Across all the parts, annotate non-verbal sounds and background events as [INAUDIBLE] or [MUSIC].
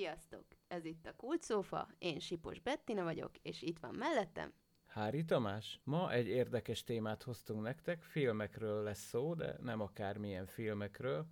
Sziasztok! Ez itt a Kulcófa, én Sipos Bettina vagyok, és itt van mellettem. Hári Tamás, ma egy érdekes témát hoztunk nektek, filmekről lesz szó, de nem akármilyen filmekről,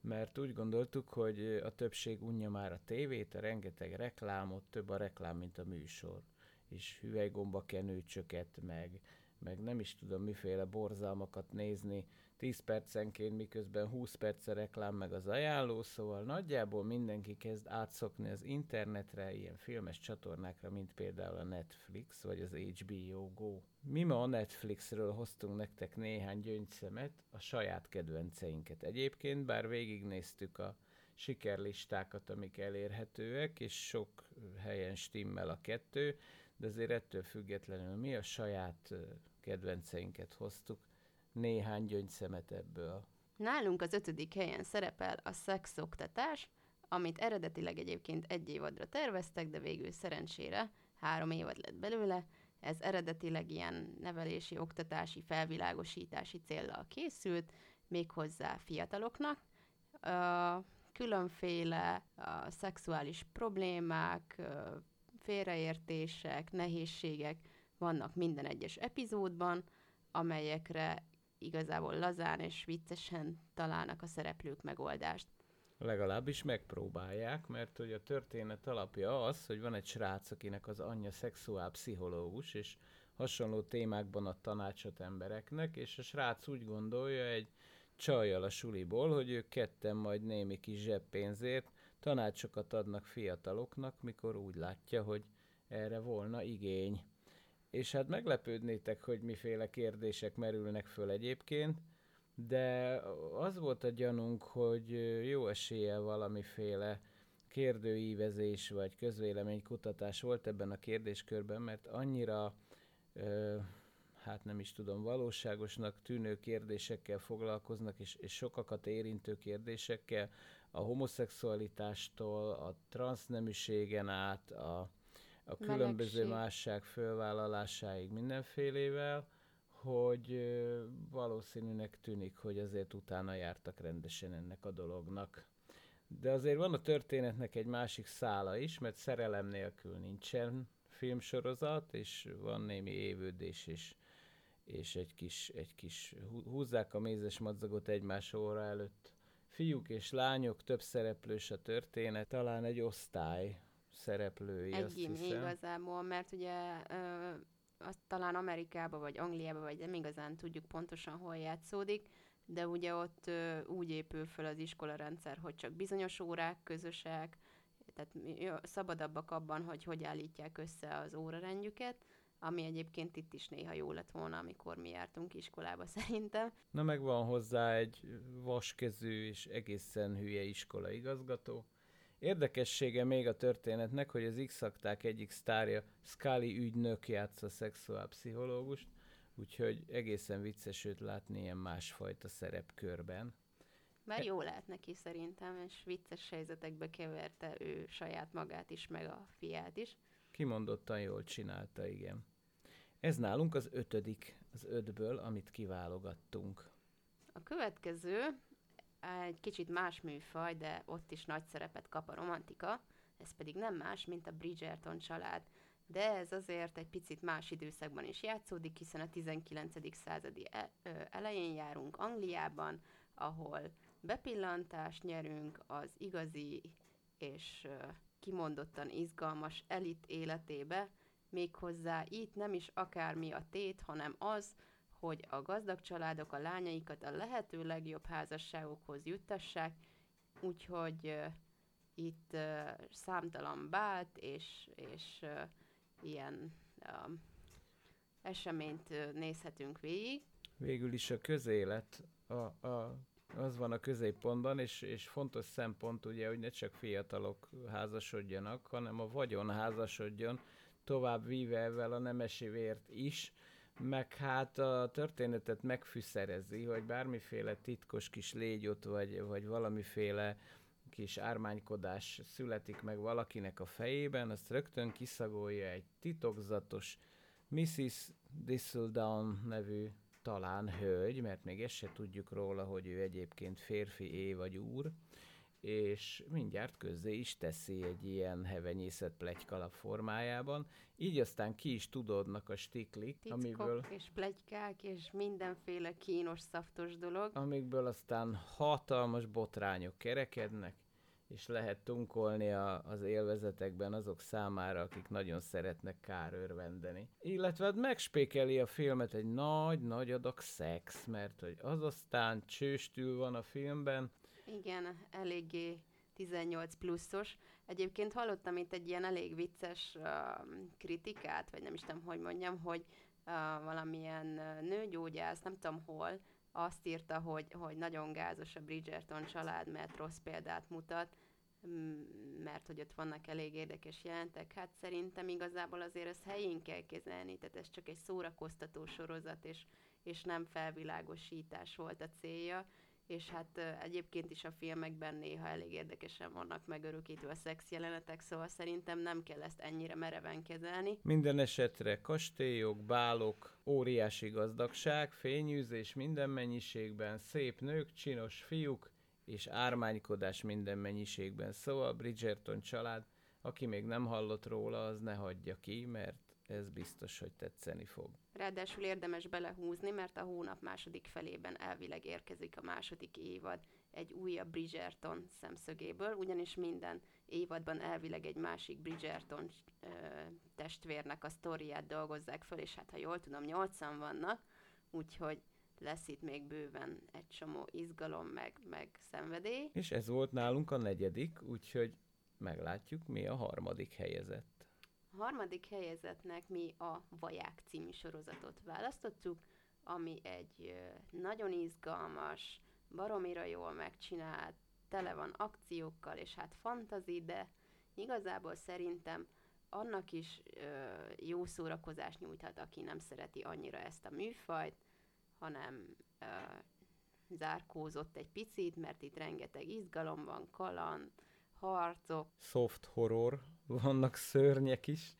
mert úgy gondoltuk, hogy a többség unja már a tévét, a rengeteg reklámot, több a reklám, mint a műsor, és hüvelygomba kenőcsöket, meg meg nem is tudom miféle borzalmakat nézni 10 percenként, miközben 20 perce reklám meg az ajánló, szóval nagyjából mindenki kezd átszokni az internetre, ilyen filmes csatornákra, mint például a Netflix vagy az HBO Go. Mi ma a Netflixről hoztunk nektek néhány gyöngyszemet, a saját kedvenceinket egyébként, bár végignéztük a sikerlistákat, amik elérhetőek, és sok helyen stimmel a kettő, de azért ettől függetlenül mi a saját kedvenceinket hoztuk, néhány gyöngyszemet ebből. Nálunk az ötödik helyen szerepel a szexoktatás, amit eredetileg egyébként egy évadra terveztek, de végül szerencsére három évad lett belőle. Ez eredetileg ilyen nevelési, oktatási, felvilágosítási céllal készült, méghozzá fiataloknak. Különféle szexuális problémák, félreértések, nehézségek vannak minden egyes epizódban, amelyekre igazából lazán és viccesen találnak a szereplők megoldást. Legalábbis megpróbálják, mert hogy a történet alapja az, hogy van egy srác, akinek az anyja szexuálpszichológus, és hasonló témákban ad tanácsot embereknek, és a srác úgy gondolja egy csajjal a suliból, hogy ők ketten majd némi kis zseppénzért tanácsokat adnak fiataloknak, mikor úgy látja, hogy erre volna igény. És hát meglepődnétek, hogy miféle kérdések merülnek föl egyébként, de az volt a gyanunk, hogy jó esélye valamiféle kérdőívezés vagy közvéleménykutatás volt ebben a kérdéskörben, mert annyira ö, hát nem is tudom, valóságosnak tűnő kérdésekkel foglalkoznak, és, és sokakat érintő kérdésekkel, a homoszexualitástól, a transzneműségen át, a, a különböző Melegség. másság fölvállalásáig mindenfélével, hogy valószínűnek tűnik, hogy azért utána jártak rendesen ennek a dolognak. De azért van a történetnek egy másik szála is, mert szerelem nélkül nincsen filmsorozat, és van némi évődés is, és egy kis, egy kis húzzák a mézes madzagot egymás óra előtt. Fiúk és lányok, több szereplős a történet, talán egy osztály szereplői, egy azt hiszem. igazából, mert ugye ö, azt talán Amerikába vagy Angliába, vagy nem igazán tudjuk pontosan, hol játszódik, de ugye ott ö, úgy épül fel az iskola rendszer, hogy csak bizonyos órák közösek, tehát szabadabbak abban, hogy hogy állítják össze az órarendjüket, ami egyébként itt is néha jó lett volna, amikor mi jártunk iskolába [LAUGHS] szerintem. Na meg van hozzá egy vaskezű és egészen hülye iskola igazgató. Érdekessége még a történetnek, hogy az x egyik sztárja Scully ügynök játsza szexuálpszichológust, úgyhogy egészen vicces őt látni ilyen másfajta szerepkörben. Mert jó lehet neki szerintem, és vicces helyzetekbe keverte ő saját magát is, meg a fiát is. Kimondottan jól csinálta, igen. Ez nálunk az ötödik, az ötből, amit kiválogattunk. A következő egy kicsit más műfaj, de ott is nagy szerepet kap a romantika, ez pedig nem más, mint a Bridgerton család. De ez azért egy picit más időszakban is játszódik, hiszen a 19. századi e- elején járunk Angliában, ahol bepillantást nyerünk az igazi és kimondottan izgalmas elit életébe, méghozzá itt nem is akármi a tét, hanem az, hogy a gazdag családok a lányaikat a lehető legjobb házasságokhoz juttassák, úgyhogy uh, itt uh, számtalan bát és, és uh, ilyen uh, eseményt uh, nézhetünk végig. Végül is a közélet a, a az van a középpontban, és, és fontos szempont ugye, hogy ne csak fiatalok házasodjanak, hanem a vagyon házasodjon, tovább víve a nemesi vért is, meg hát a történetet megfűszerezi, hogy bármiféle titkos kis légyot, vagy, vagy valamiféle kis ármánykodás születik meg valakinek a fejében, azt rögtön kiszagolja egy titokzatos Mrs. Thistledown nevű talán hölgy, mert még ezt se tudjuk róla, hogy ő egyébként férfi é vagy úr, és mindjárt közzé is teszi egy ilyen hevenyészet plegykalap formájában. Így aztán ki is tudodnak a stiklik, Tickok amiből... és plegykák, és mindenféle kínos, szaftos dolog. Amikből aztán hatalmas botrányok kerekednek, és lehet tunkolni a, az élvezetekben azok számára, akik nagyon szeretnek kárőrvendeni. Illetve hát megspékeli a filmet egy nagy-nagy adag szex, mert hogy az aztán csőstül van a filmben. Igen, eléggé 18 pluszos. Egyébként hallottam itt egy ilyen elég vicces uh, kritikát, vagy nem is tudom, hogy mondjam, hogy uh, valamilyen uh, nőgyógyász, nem tudom hol, azt írta, hogy, hogy nagyon gázos a Bridgerton család, mert rossz példát mutat, mert hogy ott vannak elég érdekes jelentek. Hát szerintem igazából azért ezt helyén kell kezelni, tehát ez csak egy szórakoztató sorozat, és, és nem felvilágosítás volt a célja és hát egyébként is a filmekben néha elég érdekesen vannak megörökítve a szex jelenetek, szóval szerintem nem kell ezt ennyire mereven kezelni. Minden esetre kastélyok, bálok, óriási gazdagság, fényűzés minden mennyiségben, szép nők, csinos fiúk, és ármánykodás minden mennyiségben. Szóval Bridgerton család, aki még nem hallott róla, az ne hagyja ki, mert ez biztos, hogy tetszeni fog. Ráadásul érdemes belehúzni, mert a hónap második felében elvileg érkezik a második évad egy újabb Bridgerton szemszögéből, ugyanis minden évadban elvileg egy másik Bridgerton ö, testvérnek a sztoriát dolgozzák föl, és hát ha jól tudom, nyolcan vannak, úgyhogy lesz itt még bőven egy csomó izgalom, meg, meg szenvedély. És ez volt nálunk a negyedik, úgyhogy meglátjuk, mi a harmadik helyezett. Harmadik helyezetnek mi a Vaják című sorozatot választottuk, ami egy nagyon izgalmas, baromira jól megcsinált, tele van akciókkal, és hát fantazi, de igazából szerintem annak is ö, jó szórakozást nyújthat, aki nem szereti annyira ezt a műfajt, hanem ö, zárkózott egy picit, mert itt rengeteg izgalom van, kaland, harcok. Soft horror, vannak szörnyek is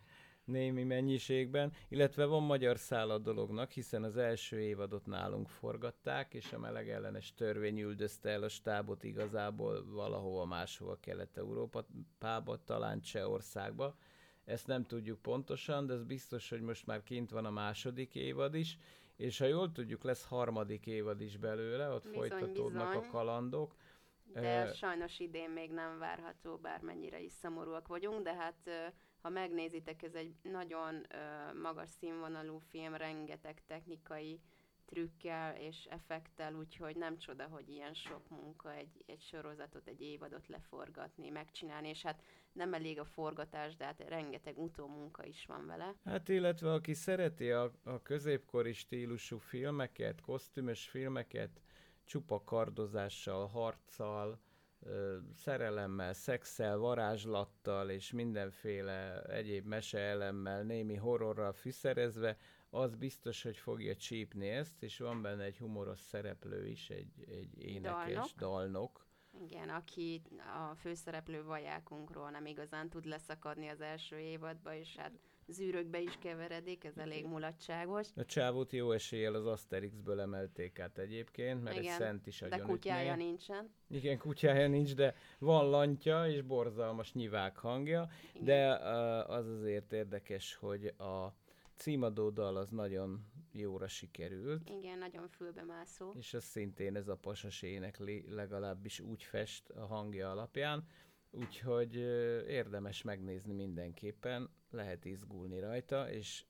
némi mennyiségben, illetve van magyar szál a dolognak, hiszen az első évadot nálunk forgatták, és a meleg ellenes törvény üldözte el a stábot igazából valahova máshova Kelet-Európába, talán Csehországba. Ezt nem tudjuk pontosan, de ez biztos, hogy most már kint van a második évad is, és ha jól tudjuk, lesz harmadik évad is belőle, ott bizony, folytatódnak bizony. a kalandok. De uh, sajnos idén még nem várható, bármennyire is szomorúak vagyunk, de hát ha megnézitek, ez egy nagyon uh, magas színvonalú film, rengeteg technikai trükkel és effektel, úgyhogy nem csoda, hogy ilyen sok munka egy, egy sorozatot, egy évadot leforgatni, megcsinálni, és hát nem elég a forgatás, de hát rengeteg utómunka is van vele. Hát illetve aki szereti a, a középkori stílusú filmeket, kosztümös filmeket, csupa kardozással, harccal, szerelemmel, szexel, varázslattal és mindenféle egyéb meseelemmel, némi horrorral fűszerezve, az biztos, hogy fogja csípni ezt, és van benne egy humoros szereplő is, egy, egy énekes, dalnok. dalnok. Igen, aki a főszereplő vajákunkról nem igazán tud leszakadni az első évadba, és hát zűrökbe is keveredik, ez elég mulatságos. A csávót jó eséllyel az Asterixből emelték át egyébként, mert Igen, egy szent is a de kutyája nincsen. Igen, kutyája nincs, de van lantja és borzalmas nyivák hangja, Igen. de az azért érdekes, hogy a címadó dal az nagyon jóra sikerült. Igen, nagyon fülbemászó. És az szintén ez a pasas énekli legalábbis úgy fest a hangja alapján, úgyhogy érdemes megnézni mindenképpen, lehet izgulni rajta, és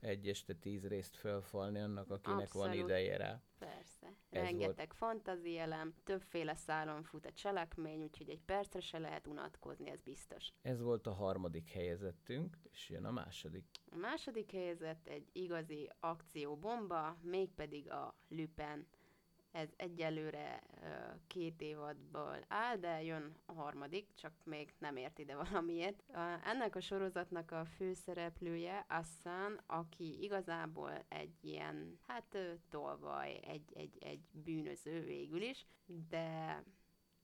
egy este tíz részt felfalni annak, akinek Abszolút. van ideje rá. Persze. Ez Rengeteg fantazielem, többféle szálon fut a cselekmény, úgyhogy egy percre se lehet unatkozni, ez biztos. Ez volt a harmadik helyezettünk, és jön a második. A második helyezett egy igazi akcióbomba, mégpedig a Lüpen ez egyelőre két évadból áll, de jön a harmadik, csak még nem ért ide [LAUGHS] valamiért. Ennek a sorozatnak a főszereplője Assan, aki igazából egy ilyen, hát tolvaj, egy, egy, egy bűnöző végül is, de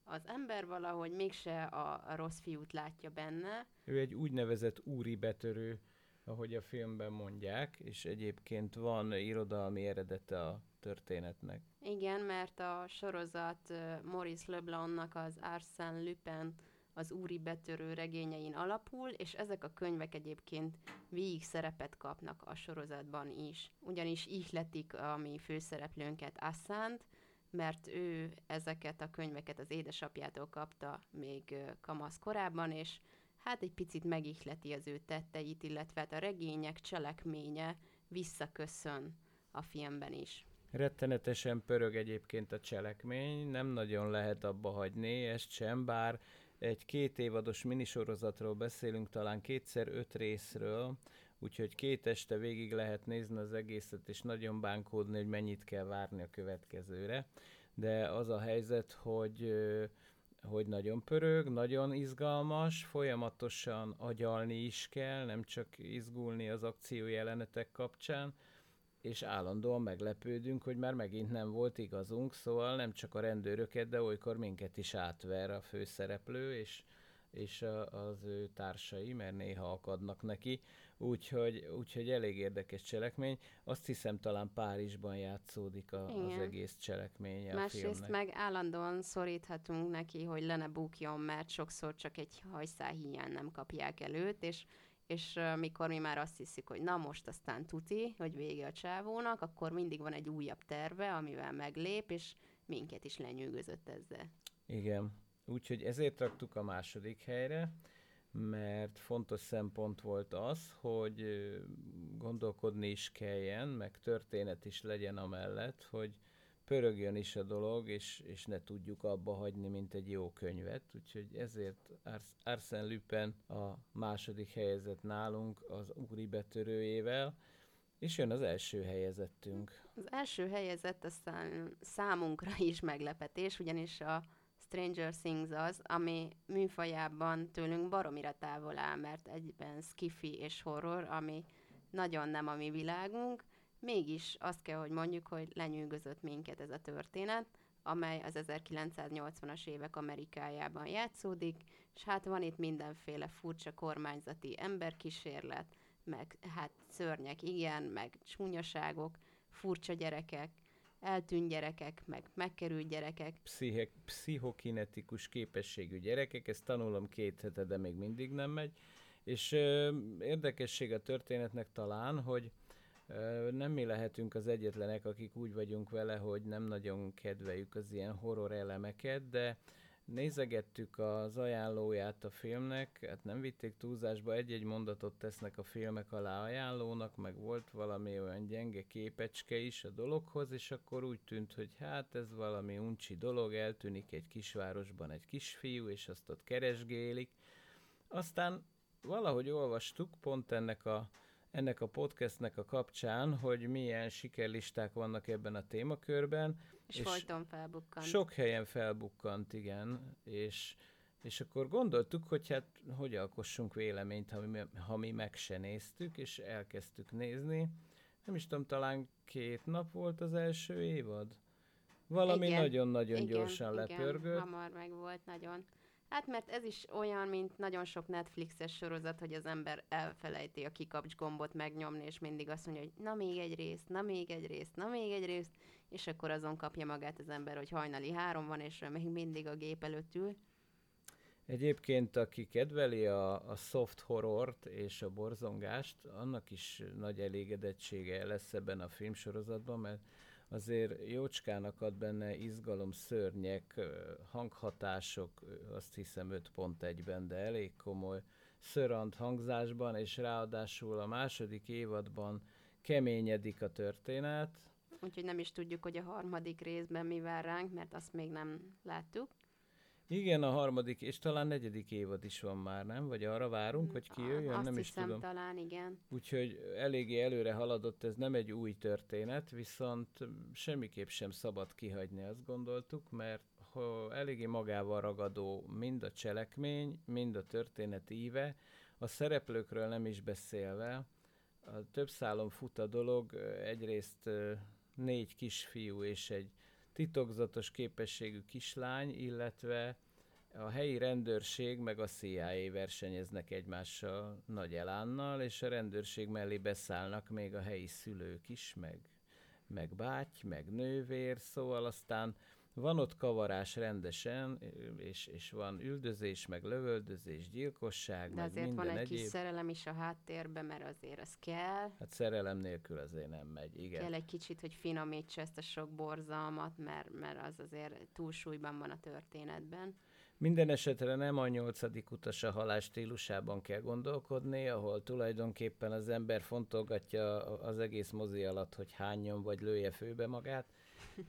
az ember valahogy mégse a, a rossz fiút látja benne. Ő egy úgynevezett úri betörő, ahogy a filmben mondják, és egyébként van irodalmi eredete a történetnek. Igen, mert a sorozat Maurice Leblancnak az Arsène Lupin az úri betörő regényein alapul, és ezek a könyvek egyébként végig szerepet kapnak a sorozatban is. Ugyanis ihletik a mi főszereplőnket Assánt, mert ő ezeket a könyveket az édesapjától kapta még kamasz korában, és hát egy picit megihleti az ő tetteit, illetve hát a regények cselekménye visszaköszön a filmben is. Rettenetesen pörög egyébként a cselekmény, nem nagyon lehet abba hagyni, ezt sem, bár egy két évados minisorozatról beszélünk, talán kétszer öt részről, úgyhogy két este végig lehet nézni az egészet, és nagyon bánkódni, hogy mennyit kell várni a következőre. De az a helyzet, hogy hogy nagyon pörög, nagyon izgalmas, folyamatosan agyalni is kell, nem csak izgulni az akció jelenetek kapcsán, és állandóan meglepődünk, hogy már megint nem volt igazunk, szóval nem csak a rendőröket, de olykor minket is átver a főszereplő, és, és az ő társai, mert néha akadnak neki, úgyhogy, úgyhogy elég érdekes cselekmény. Azt hiszem talán Párizsban játszódik a, az egész cselekmény a Másrészt filmnek. meg állandóan szoríthatunk neki, hogy le ne bukjon, mert sokszor csak egy hajszál hiány nem kapják előtt, és és mikor mi már azt hiszik, hogy na most aztán tuti, hogy vége a csávónak, akkor mindig van egy újabb terve, amivel meglép, és minket is lenyűgözött ezzel. Igen, úgyhogy ezért raktuk a második helyre, mert fontos szempont volt az, hogy gondolkodni is kelljen, meg történet is legyen amellett, hogy pörögjön is a dolog, és, és ne tudjuk abba hagyni, mint egy jó könyvet. Úgyhogy ezért Ars- Arsène Lupin a második helyezett nálunk az úri betörőjével, és jön az első helyezettünk. Az első helyezett aztán számunkra is meglepetés, ugyanis a Stranger Things az, ami műfajában tőlünk baromira távol áll, mert egyben skifi és horror, ami nagyon nem a mi világunk, mégis azt kell, hogy mondjuk, hogy lenyűgözött minket ez a történet, amely az 1980-as évek Amerikájában játszódik, és hát van itt mindenféle furcsa kormányzati emberkísérlet, meg hát szörnyek, igen, meg csúnyaságok, furcsa gyerekek, eltűnt gyerekek, meg megkerült gyerekek. Psziche, pszichokinetikus képességű gyerekek, ezt tanulom két hete, de még mindig nem megy. És ö, érdekesség a történetnek talán, hogy nem mi lehetünk az egyetlenek, akik úgy vagyunk vele, hogy nem nagyon kedveljük az ilyen horror elemeket, de nézegettük az ajánlóját a filmnek, hát nem vitték túlzásba, egy-egy mondatot tesznek a filmek alá ajánlónak, meg volt valami olyan gyenge képecske is a dologhoz, és akkor úgy tűnt, hogy hát ez valami uncsi dolog, eltűnik egy kisvárosban egy kisfiú, és azt ott keresgélik. Aztán valahogy olvastuk pont ennek a ennek a podcastnek a kapcsán, hogy milyen sikerlisták vannak ebben a témakörben. És, és folyton felbukkant. Sok helyen felbukkant, igen, és, és akkor gondoltuk, hogy hát hogy alkossunk véleményt, ha mi, ha mi meg se néztük, és elkezdtük nézni. Nem is tudom, talán két nap volt az első évad? Valami nagyon-nagyon gyorsan igen, lepörgött. Igen, hamar meg volt nagyon. Hát mert ez is olyan, mint nagyon sok Netflixes sorozat, hogy az ember elfelejti a kikapcs gombot megnyomni, és mindig azt mondja, hogy na még egy rész, na még egy rész, na még egy rész, és akkor azon kapja magát az ember, hogy hajnali három van, és még mindig a gép előtt ül. Egyébként, aki kedveli a, a soft horrort és a borzongást, annak is nagy elégedettsége lesz ebben a filmsorozatban, mert azért jócskának ad benne izgalom, szörnyek, hanghatások, azt hiszem 5.1-ben, de elég komoly szörant hangzásban, és ráadásul a második évadban keményedik a történet. Úgyhogy nem is tudjuk, hogy a harmadik részben mi vár ránk, mert azt még nem láttuk. Igen, a harmadik, és talán negyedik évad is van már, nem? Vagy arra várunk, hogy kijöjjön? Azt nem hiszem, is tudom. talán igen. Úgyhogy eléggé előre haladott, ez nem egy új történet, viszont semmiképp sem szabad kihagyni, azt gondoltuk, mert ha eléggé magával ragadó mind a cselekmény, mind a történet íve, a szereplőkről nem is beszélve, a több szálon fut a dolog, egyrészt négy kisfiú és egy titokzatos képességű kislány, illetve a helyi rendőrség meg a CIA versenyeznek egymással nagy elánnal, és a rendőrség mellé beszállnak még a helyi szülők is, meg, meg báty, meg nővér, szóval aztán van ott kavarás rendesen, és, és van üldözés, meg lövöldözés, gyilkosság, De azért van egy egyéb. kis szerelem is a háttérben, mert azért az kell. Hát szerelem nélkül azért nem megy, igen. Kell egy kicsit, hogy finomítsa ezt a sok borzalmat, mert, mert az azért túlsúlyban van a történetben. Minden esetre nem a nyolcadik utas a halál stílusában kell gondolkodni, ahol tulajdonképpen az ember fontolgatja az egész mozi alatt, hogy hányjon vagy lője főbe magát.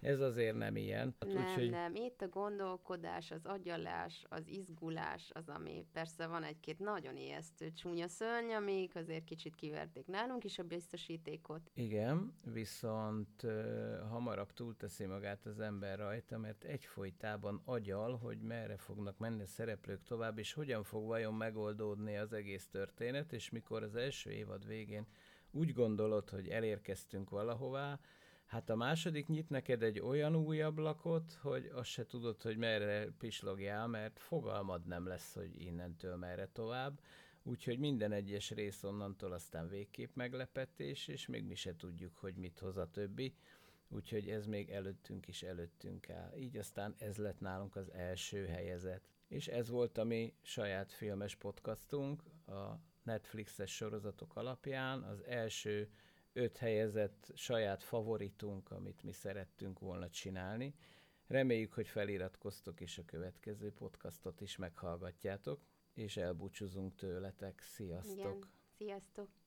Ez azért nem ilyen. Hát Nem, úgyhogy nem. Itt a gondolkodás, az agyalás, az izgulás az, ami persze van egy-két nagyon ijesztő csúnya szörny, amik azért kicsit kiverték nálunk is a biztosítékot. Igen, viszont uh, hamarabb túlteszi magát az ember rajta, mert egyfolytában agyal, hogy merre fognak menni a szereplők tovább, és hogyan fog vajon megoldódni az egész történet, és mikor az első évad végén úgy gondolod, hogy elérkeztünk valahová, hát a második nyit neked egy olyan új ablakot, hogy azt se tudod, hogy merre pislogjál, mert fogalmad nem lesz, hogy innentől merre tovább. Úgyhogy minden egyes rész onnantól aztán végképp meglepetés, és még mi se tudjuk, hogy mit hoz a többi. Úgyhogy ez még előttünk is előttünk áll. Így aztán ez lett nálunk az első helyezet. És ez volt a mi saját filmes podcastunk a Netflixes sorozatok alapján. Az első öt helyezett saját favoritunk, amit mi szerettünk volna csinálni. Reméljük, hogy feliratkoztok, és a következő podcastot is meghallgatjátok, és elbúcsúzunk tőletek. Sziasztok! Igen. Sziasztok!